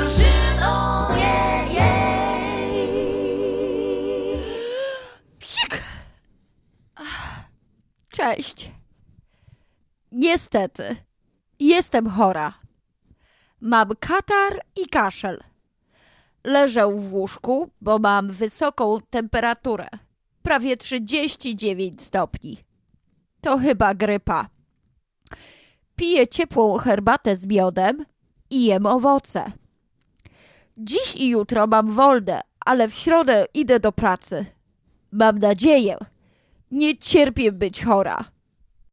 maszyną. Jej, jej. Cześć. Niestety, jestem chora. Mam katar i kaszel. Leżę w łóżku, bo mam wysoką temperaturę. Prawie 39 stopni. To chyba grypa. Piję ciepłą herbatę z miodem i jem owoce. Dziś i jutro mam wolne, ale w środę idę do pracy. Mam nadzieję. Nie cierpię być chora.